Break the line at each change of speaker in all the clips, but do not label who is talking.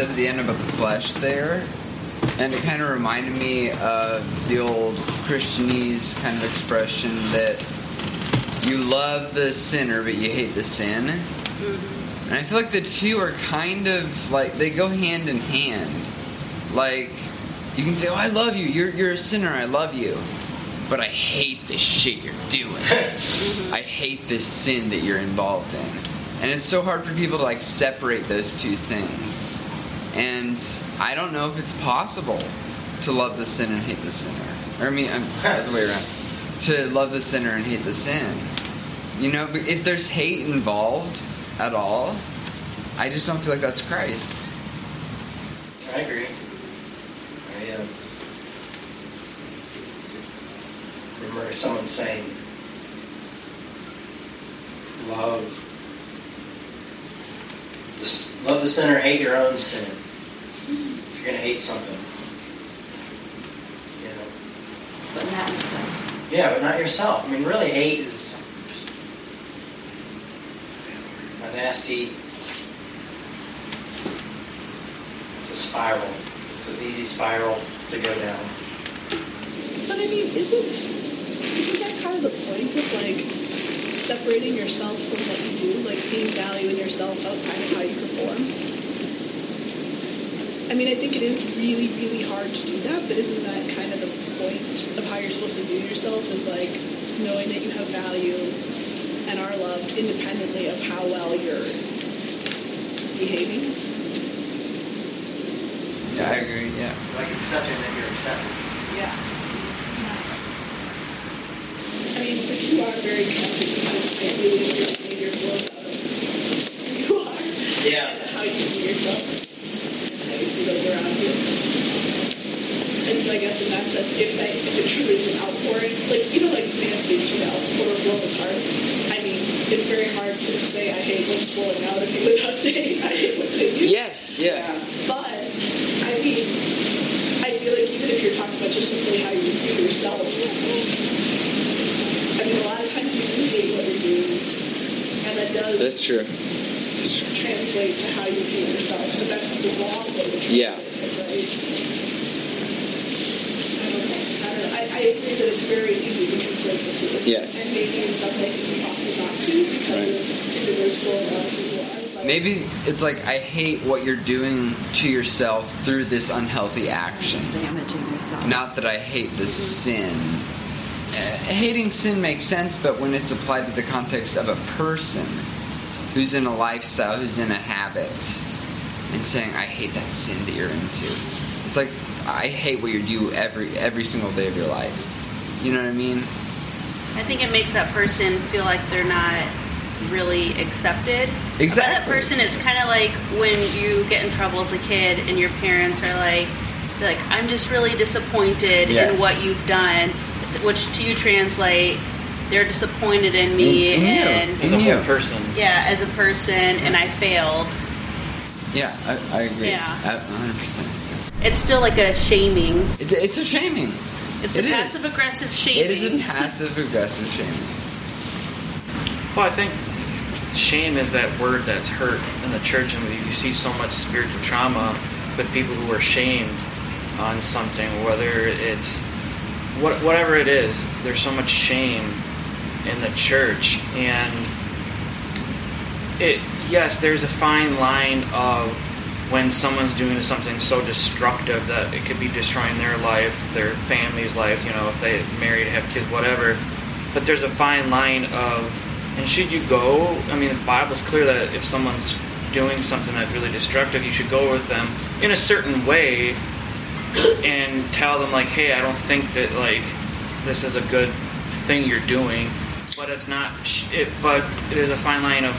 said at the end about the flesh there. And it kind of reminded me of the old Christianese kind of expression that you love the sinner but you hate the sin. Mm-hmm. And I feel like the two are kind of like they go hand in hand. Like you can say, "Oh, I love you. You're you're a sinner. I love you." But I hate the shit you're doing. Mm-hmm. I hate this sin that you're involved in. And it's so hard for people to like separate those two things. And I don't know if it's possible to love the sin and hate the sinner. Or I mean, I'm the way around. To love the sinner and hate the sin. You know, if there's hate involved at all, I just don't feel like that's Christ.
I agree. I um, remember someone saying, "Love, the, love the sinner, hate your own sin." If you're gonna hate something, you know,
But not yourself.
yeah, but not yourself. I mean, really, hate is a nasty. It's a spiral. It's an easy spiral to go down.
But I mean, isn't isn't that kind of the point of like separating yourself from what you do, like seeing value in yourself outside of how you perform? I mean, I think it is really, really hard to do that, but isn't that kind of the point of how you're supposed to view yourself? Is like knowing that you have value and are loved independently of how well you're behaving.
Yeah, I agree. Yeah.
Like accepting that you're accepted.
Yeah. I mean, the two are very connected because it really your behavior flows out of who you are
Yeah.
and how you see yourself and how you see those around you. And so I guess in that sense, if, that, if it truly is an outpouring, like, you know, like man speaks from the overflow of his heart. I mean, it's very hard to say I hate what's flowing out of you without saying I hate what's in you.
Yes. Yeah.
But I mean, I feel like even if you're talking about just simply how you view yourself, I mean, a lot of times you do hate what you're doing, and that does
That's true.
Translate to how you view yourself. But that's the wrong way to translate
Yeah.
it, right? I. I. I, I agree that it's very easy to conflate the two.
Yes.
And maybe in some places impossible not to because of if it was flowing out of who you
Maybe it's like I hate what you're doing to yourself through this unhealthy action.
Damaging yourself.
Not that I hate the sin. Uh, hating sin makes sense, but when it's applied to the context of a person who's in a lifestyle, who's in a habit, and saying, "I hate that sin that you're into," it's like I hate what you do every every single day of your life. You know what I mean?
I think it makes that person feel like they're not really accepted. By that person, it's kind of like when you get in trouble as a kid and your parents are like, like, I'm just really disappointed
Yes.
in what you've done, which to you translates, they're disappointed in me
In- in you.
and
As a
In
whole person.
yeah, as a person, and I failed.
Yeah, I, I agree.
Yeah.
Hundred percent.
It's still like a shaming.
It's a, it's a shaming.
It's
It
a passive aggressive shaming.
It is a passive aggressive shaming.
Well, I think shame is that word that's hurt in the church, and you see so much spiritual trauma with people who are shamed on something, whether it's what, whatever it is. There's so much shame in the church, and it yes, there's a fine line of when someone's doing something so destructive that it could be destroying their life, their family's life, you know, if they marry to have kids, whatever. But there's a fine line of, and should you go? I mean, the Bible's clear that if someone's doing something that's really destructive, you should go with them in a certain way and tell them, like, hey, I don't think that, like, this is a good thing you're doing. But it's not, it, but there's a fine line of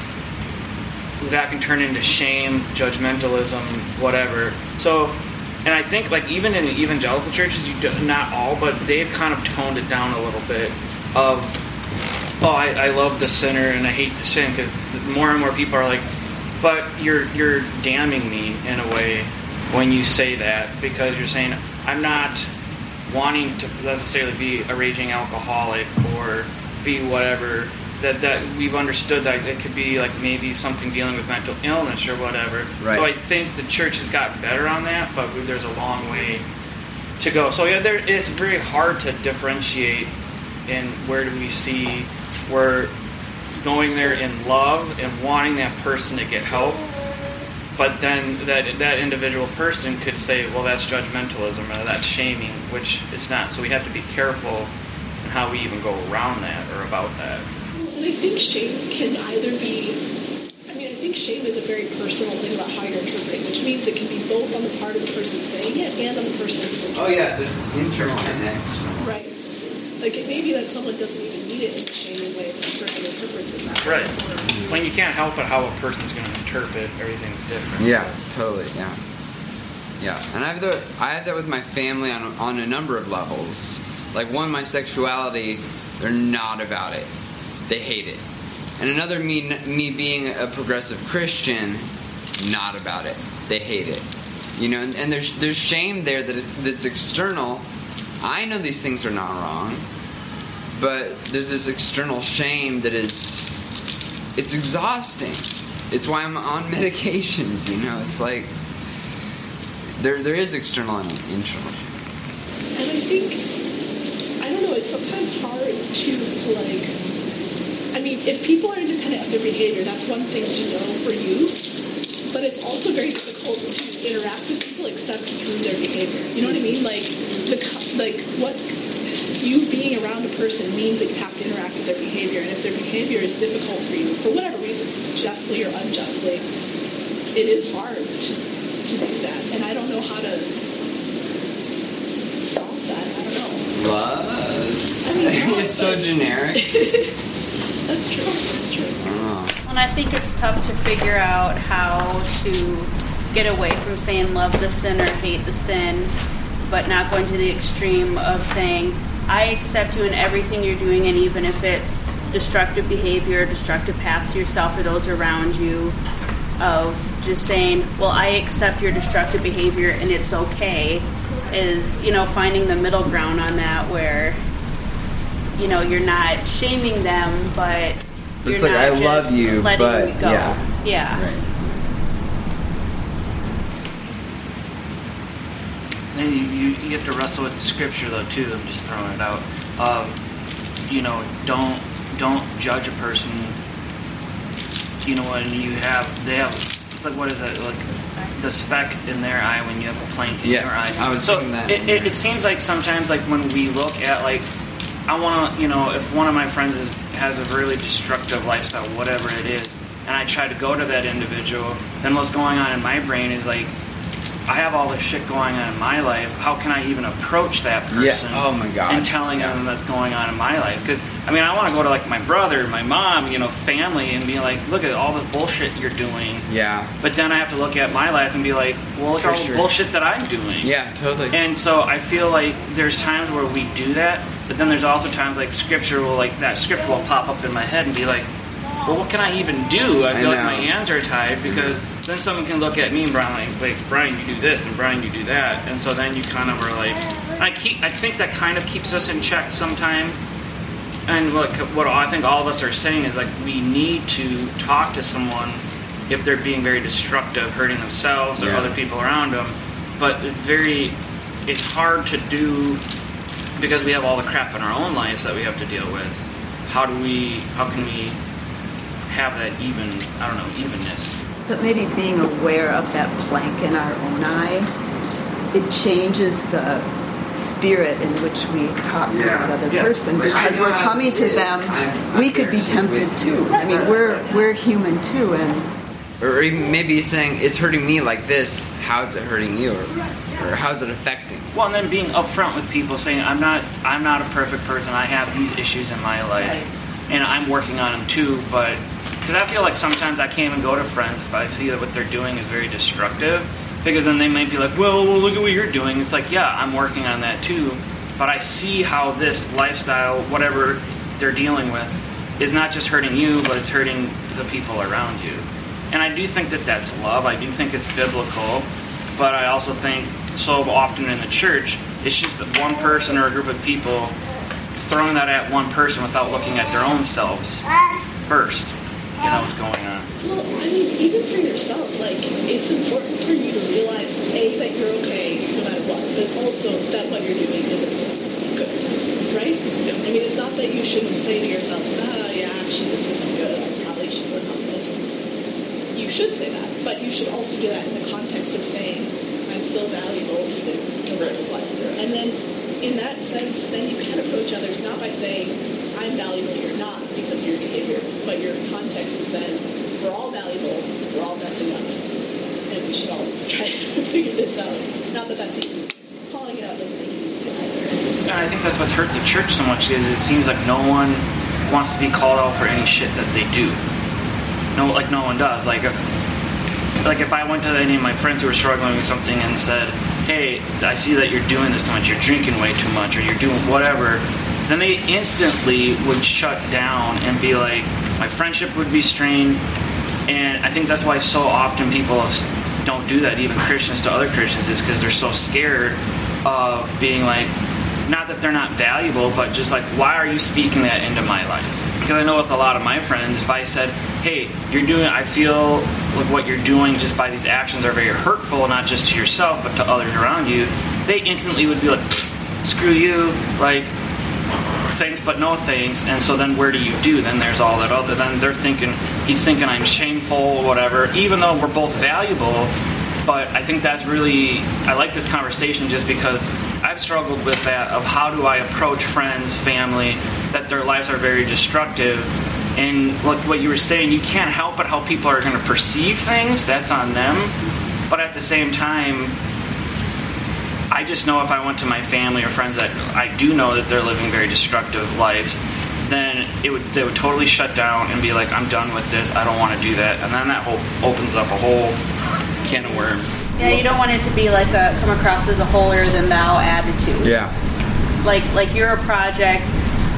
that can turn into shame, judgmentalism, whatever. So, and I think like even in evangelical churches, you do, not all, but they've kind of toned it down a little bit. Of oh, I, I love the sinner and I hate the sin because more and more people are like, but you're you're damning me in a way when you say that because you're saying I'm not wanting to necessarily be a raging alcoholic or be whatever. That, that we've understood that it could be like maybe something dealing with mental illness or whatever.
Right.
So I think the church has gotten better on that, but there's a long way to go. So yeah, there, it's very hard to differentiate in where do we see we're going there in love and wanting that person to get help, but then that that individual person could say, well, that's judgmentalism or that's shaming, which it's not. So we have to be careful how we even go around that or about that.
And I think shame can either be, I mean, I think shame is a very personal thing about how you're interpreting, which means it can be both on the part of the person saying it and on the person who's
Oh yeah, there's internal and external.
Right. Like it may be that someone doesn't even need it in a shaming way, but the person interprets it that way.
Right. When you can't help but how a person's going to interpret everything's different.
Yeah, totally. Yeah, yeah. And I have the I have that with my family on on a number of levels. Like one, my sexuality, they're not about it. They hate it. And another, me me being a progressive Christian, not about it. They hate it. You know, and, and there's there's shame there that it, that's external. I know these things are not wrong, but there's this external shame that is it's exhausting. It's why I'm on medications, you know. It's like there there is external and internal.
And I think, it's sometimes hard to, to like, I mean, if people are independent of their behavior, that's one thing to know for you. But it's also very difficult to interact with people except through their behavior. You know what I mean? Like, the like what you being around a person means that you have to interact with their behavior. And if their behavior is difficult for you, for whatever reason, justly or unjustly, it is hard to, to do that. And I don't know how to solve that. I don't know.
Love.
I mean,
it's so generic.
That's true. That's true.
Oh.
And I think it's tough to figure out how to get away from saying love the sin or hate the sin, but not going to the extreme of saying, I accept you in everything you're doing, and even if it's destructive behavior, destructive paths to yourself or those around you, of just saying, well, I accept your destructive behavior and it's okay, is, you know, finding the middle ground on that where, you know, you're not shaming them, but you're
It's like, I
just
love you,
letting
but-
me go.
yeah.
Yeah.
Right.
Then you, you, you have to wrestle with the scripture though too. I'm just throwing it out. Um, you know, don't don't judge a person. You know, when you have they have it's like what is it like the speck in their eye when you have a plank in
Yeah,
your eye.
I was
so
thinking that,
It, it, it seems like sometimes like when we look at like I want to you know if one of my friends is, has a really destructive lifestyle, whatever it is, and I try to go to that individual, then what's going on in my brain is like I have all this shit going on in my life. How can I even approach that
Yeah.
person?
Oh my God.
And telling
Yeah.
them that's going on in my life because I mean I want to go to like my brother, my mom, you know, family, and be like, look at all the bullshit you're doing.
Yeah.
But then I have to look at my life and be like, well, look at all the bullshit that I'm doing.
Yeah. Totally.
And so I feel like there's times where we do that, but then there's also times like scripture will like that scripture will pop up in my head and be like, well, what can I even do? I
I
feel like my hands are tied because then someone can look at me and Brian like, like Brian, you do this and Brian, you do that, and so then you kind of are like, I keep, I think that kind of keeps us in check sometime. And what what I think all of us are saying is like we need to talk to someone if they're being very destructive, hurting themselves or
Yeah.
other people around them. But it's very, it's hard to do because we have all the crap in our own lives that we have to deal with. How do we? How can we have that even? I don't know evenness.
But maybe being aware of that plank in our own eye, it changes the spirit in which we talk to
Yeah.
that other
Yeah.
person because
know
we're coming to them.
I'm-
we
I'm
could be tempted
with
too. I mean, we're we're human too, and
or even maybe he's saying it's hurting me like this. How's it hurting you? Or, or how's it affecting?
Well, and then being upfront with people, saying I'm not, I'm not a perfect person. I have these issues in my life, and I'm working on them too. But because I feel like sometimes I can't even go to friends if I see that what they're doing is very destructive, because then they might be like, well, well, look at what you're doing. It's like, yeah, I'm working on that too, but I see how this lifestyle, whatever they're dealing with, is not just hurting you, but it's hurting the people around you. And I do think that that's love. I do think it's biblical. But I also think so often in the church, It's just that one person or a group of people throwing that at one person without looking at their own selves first. You know what's going on.
Well, I mean, even for yourself, like, it's important for you to realize, A, that you're okay no matter what, but also that what you're doing isn't good, right? I mean, it's not that you shouldn't say to yourself, ah, yeah, actually, this isn't good, I probably should work on this. You should say that, but you should also do that in the context of saying, I'm still valuable no matter what. And then, in that sense, then you can approach others not by saying, I'm valuable, you're not, because of your behavior, but your context is then, we're all valuable, we're all messing up, and we should all try to figure this out. Not that that's easy. Calling it out doesn't make it easy either.
I think that's what's hurt the church so much is it seems like no one wants to be called out for any shit that they do. No, like no one does. Like if, like if I went to any of my friends who were struggling with something and said, "Hey, I see that you're doing this too much. You're drinking way too much, or you're doing whatever," then they instantly would shut down and be like, my friendship would be strained. And I think that's why so often people don't do that, even Christians to other Christians, is because they're so scared of being like, not that they're not valuable, but just like, why are you speaking that into my life? Because I know with a lot of my friends, if I said, hey, you're doing, I feel like what you're doing just by these actions are very hurtful, not just to yourself, but to others around you, they instantly would be like, screw you, like, thanks but no thanks. And so then where do you do? Then there's all that other then they're thinking he's thinking i'm shameful or whatever even though we're both valuable. But i think that's really i like this conversation just because i've struggled with that of how do i approach friends family that their lives are very destructive and like what you were saying you can't help but how people are going to perceive things that's on them but at the same time I just know if I went to my family or friends that I do know that they're living very destructive lives, then it would they would totally shut down and be like, I'm done with this. I don't want to do that, and then that whole opens up a whole can of worms.
Yeah, you don't want it to be like a come across as a holier than thou attitude.
Yeah.
Like like you're a project.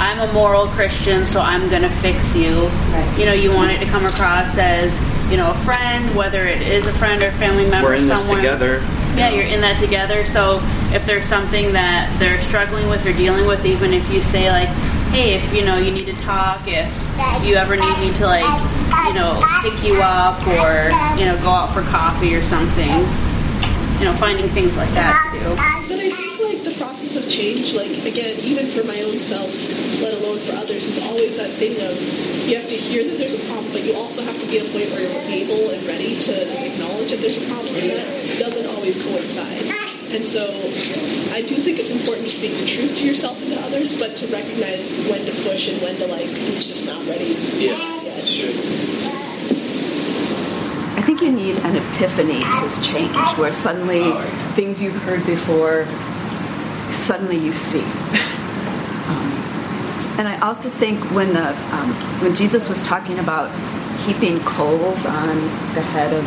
I'm a moral Christian, so I'm gonna fix you.
Right.
You know, you want it to come across as you know a friend, whether it is a friend or family member.
We're in this
someone,
together.
Yeah, you're in that together. So if there's something that they're struggling with or dealing with, even if you say like, "Hey, if you know you need to talk, if you ever need me to like, you know, pick you up or you know go out for coffee or something," you know, finding things like that too.
I think like the process of change, like again, even for my own self, let alone for others, is always that thing of you have to hear that there's a problem, but you also have to be at a point where you're able and ready to acknowledge that there's a problem, and that doesn't always coincide. And so I do think it's important to speak the truth to yourself and to others, but to recognize when to push and when to like it's just not ready
Yeah.
yet.
I think you need an epiphany to change, where suddenly things you've heard before, suddenly you see. Um, and I also think when the um, when Jesus was talking about heaping coals on the head of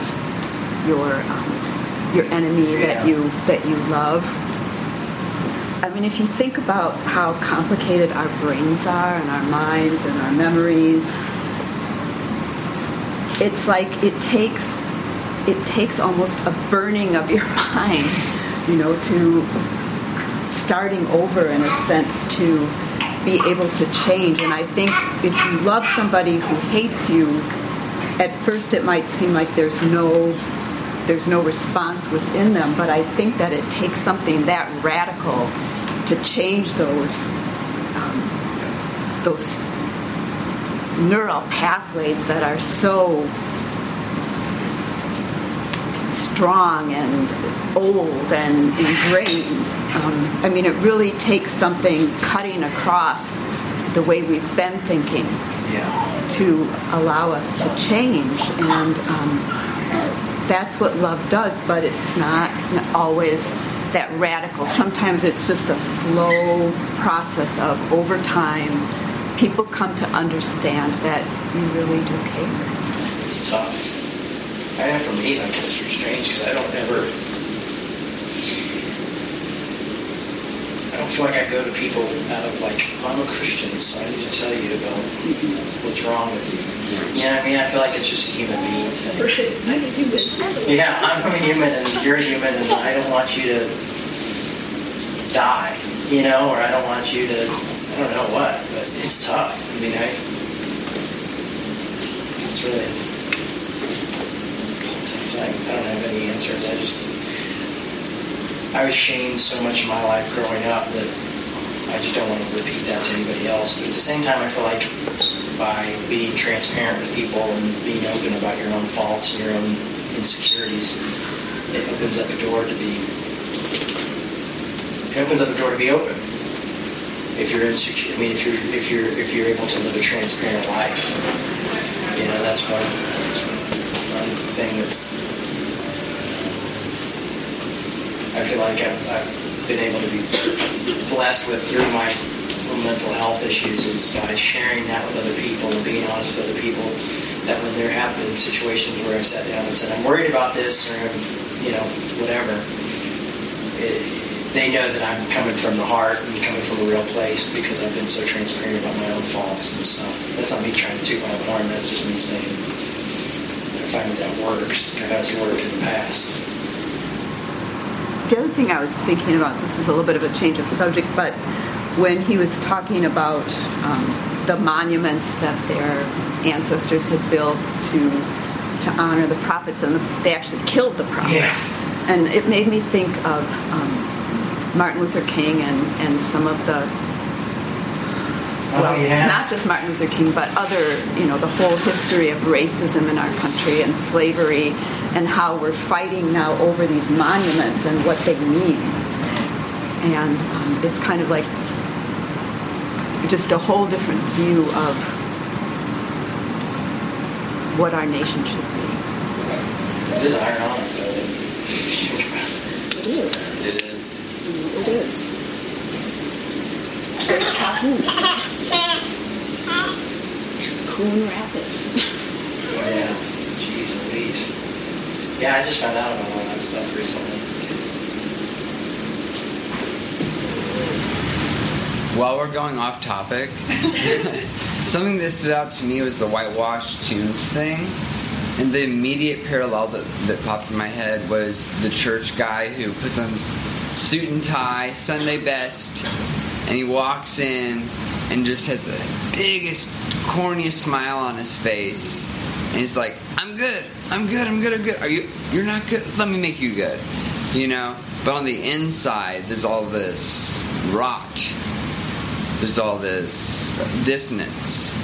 your um, your enemy that you that you love. I mean, if you think about how complicated our brains are and our minds and our memories, it's like it takes it takes almost a burning of your mind, you know, to starting over in a sense to be able to change. And I think if you love somebody who hates you, at first it might seem like there's no there's no response within them, but I think that it takes something that radical to change those um, those neural pathways that are so strong and old and ingrained. Um, I mean, it really takes something cutting across the way we've been thinking
Yeah.
to allow us to change. And um, that's what love does, but it's not always that radical. Sometimes it's just a slow process of over time, people come to understand that you really do care.
It's tough. I know for me, like it's strange because I don't ever. I don't feel like I go to people out of like I'm a Christian, so I need to tell you about what's wrong with you. You know what I mean? I feel like it's just a human being thing.
Right. I'm a human.
Yeah, I'm a human and you're a human, and I don't want you to die, you know, or I don't want you to, I don't know what, but it's tough. I mean, I, it's really a tough thing. I don't have any answers. I just, I was shamed so much in my life growing up that I just don't want to repeat that to anybody else. But at the same time, I feel like by being transparent with people and being open about your own faults and your own insecurities, it opens up a door to be it opens up a door to be open. If you're insecure, I mean, if you're if you're if you're able to live a transparent life, you know, that's one one thing that's. I feel like I've, I've been able to be blessed with through my mental health issues is by sharing that with other people and being honest with other people. That when there have been situations where I've sat down and said, I'm worried about this or, you know, whatever, it, they know that I'm coming from the heart and coming from a real place because I've been so transparent about my own faults and stuff. That's not me trying to toot my own horn, that's just me saying, I find that that works, it has worked in the past.
The other thing I was thinking about, this is a little bit of a change of subject, but when he was talking about um, the monuments that their ancestors had built to to honor the prophets, and the, they actually killed the prophets,
Yeah.
and it made me think of um, Martin Luther King and and some of the well,
yeah.
not just Martin Luther King, but other, you know, the whole history of racism in our country and slavery, and how we're fighting now over these monuments and what they mean. And um, it's kind of like just a whole different view of what our nation should be.
It is ironic, though. that you think about it.
It is.
It is.
Mm, it is. Great Calhoun. Coon Rapids.
Oh, yeah. Jeez Louise. Yeah, I just found out about all that stuff recently.
While we're going off topic, something that stood out to me was the whitewash tombs thing. And the immediate parallel that, that popped in my head was the church guy who puts on suit and tie, Sunday best, and he walks in and just has the biggest, corniest smile on his face. And he's like, I'm good, I'm good, I'm good, I'm good. Are you, you're not good? Let me make you good. You know? But on the inside, there's all this rot there's all this dissonance,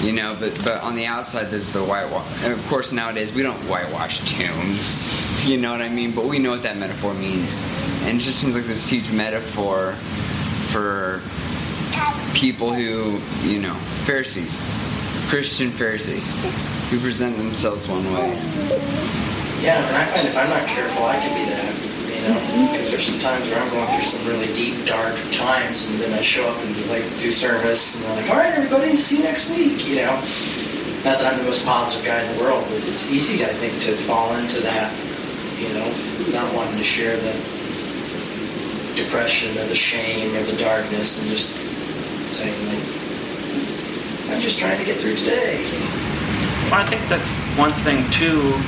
you know. But but on the outside, there's the whitewash. And of course, nowadays we don't whitewash tombs, you know what I mean. But we know what that metaphor means, and it just seems like this huge metaphor for people who, you know, Pharisees, Christian Pharisees, who present themselves one way.
Yeah, and I find if I'm not careful, I could be that. There's some times where I'm going through some really deep, dark times, and then I show up and like do service, and they're like, "All right, everybody, see you next week." You know, not that I'm the most positive guy in the world, but it's easy, I think, to fall into that. You know, not wanting to share the depression or the shame or the darkness, and just saying like, "I'm just trying to get through today."
Well, I think that's one thing too.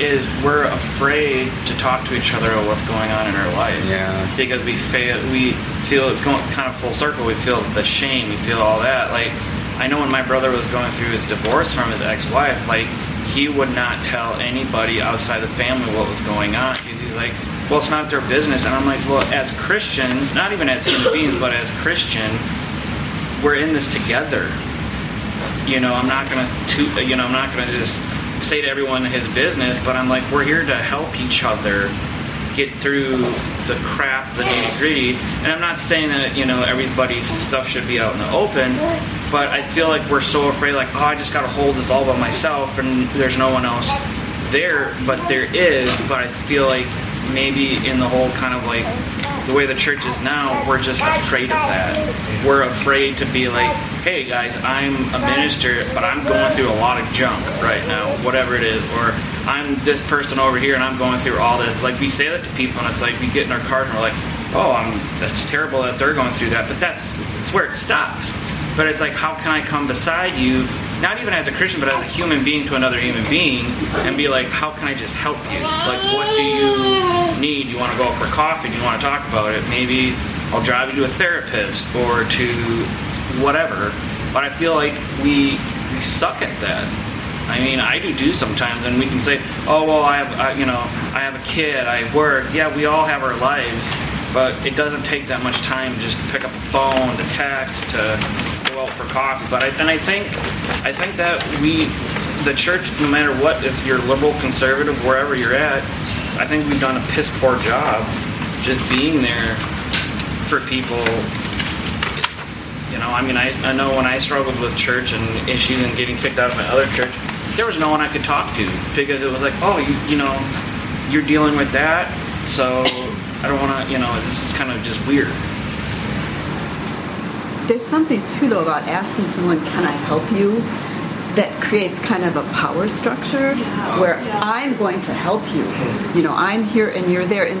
Is we're afraid to talk to each other about what's going on in our lives.
Yeah.
Because we fail, we feel it's going kind of full circle. We feel the shame. We feel all that. Like I know when my brother was going through his divorce from his ex-wife, like he would not tell anybody outside the family what was going on. He's like, well, it's not their business. And I'm like, well, as Christians, not even as human beings, but as Christian, we're in this together. You know, I'm not gonna, toot, you know, I'm not gonna just say to everyone his business, but I'm like, we're here to help each other get through the crap, the nitty gritty. And I'm not saying that you know everybody's stuff should be out in the open, but I feel like we're so afraid, like, oh, I just got to hold this all by myself, and there's no one else there. But there is. But I feel like maybe in the whole kind of like the way the church is now, we're just afraid of that. We're afraid to be like, hey guys, I'm a minister, but I'm going through a lot of junk right now, whatever it is, or I'm this person over here and I'm going through all this. Like we say that to people, and it's like we get in our cars and we're like, oh, I'm, that's terrible that they're going through that, but that's it's where it stops. But it's like, how can I come beside you, not even as a Christian, but as a human being to another human being, and be like, how can I just help you? Like, what do you need? You want to go out for coffee? You want to talk about it? Maybe I'll drive you to a therapist or to whatever. But I feel like we we suck at that. I mean, I do do sometimes, and we can say, "Oh, well, I have, I, you know, I have a kid, I work." Yeah, we all have our lives, but it doesn't take that much time just to pick up a phone, to text, to out for coffee. But I, and I think, I think that we, the church, no matter what, if you're liberal, conservative, wherever you're at, I think we've done a piss poor job just being there for people you know, I mean, I, I know when I struggled with church and issues and getting kicked out of my other church, there was no one I could talk to because it was like, oh, you, you know, you're dealing with that, so I don't want to, you know, this is kind of just weird.
There's something too, though, about asking someone, "Can I help you?" That creates kind of a power structure where I'm going to help you. You know, I'm here and you're there, and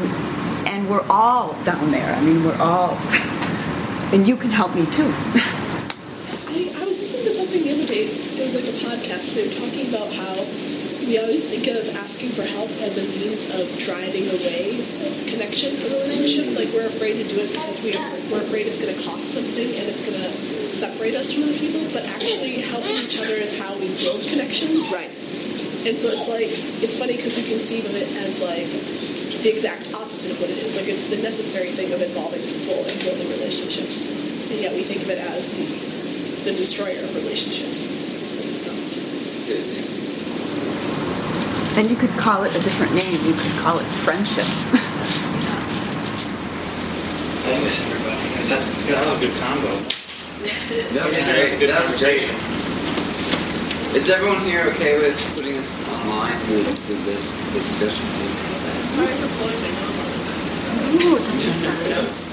and we're all down there. I mean, we're all, and you can help me too.
I, I was listening to something the other day. It was like a podcast. They were talking about how we always think of asking for help as a means of driving away connection or relationship. Like we're afraid to do it because we are, we're afraid it's going to cost something and it's going to separate us from other people. But actually, helping each other is how we build connections.
Right.
And so it's like it's funny because we conceive of it as like the exact opposite of what it is. Like it's the necessary thing of involving people and building relationships, and yet we think of it as the the destroyer of relationships. It's not.
It's good. yeah.
And you could call it a different name. You could call it friendship.
Thanks, everybody. That's that,
That a good combo.
That was
Yeah,
great.
good
That was great. Is everyone here okay with putting this online, the, the, this the discussion?
Sorry for blowing my nose all the time.
Ooh, that's
No, no, no.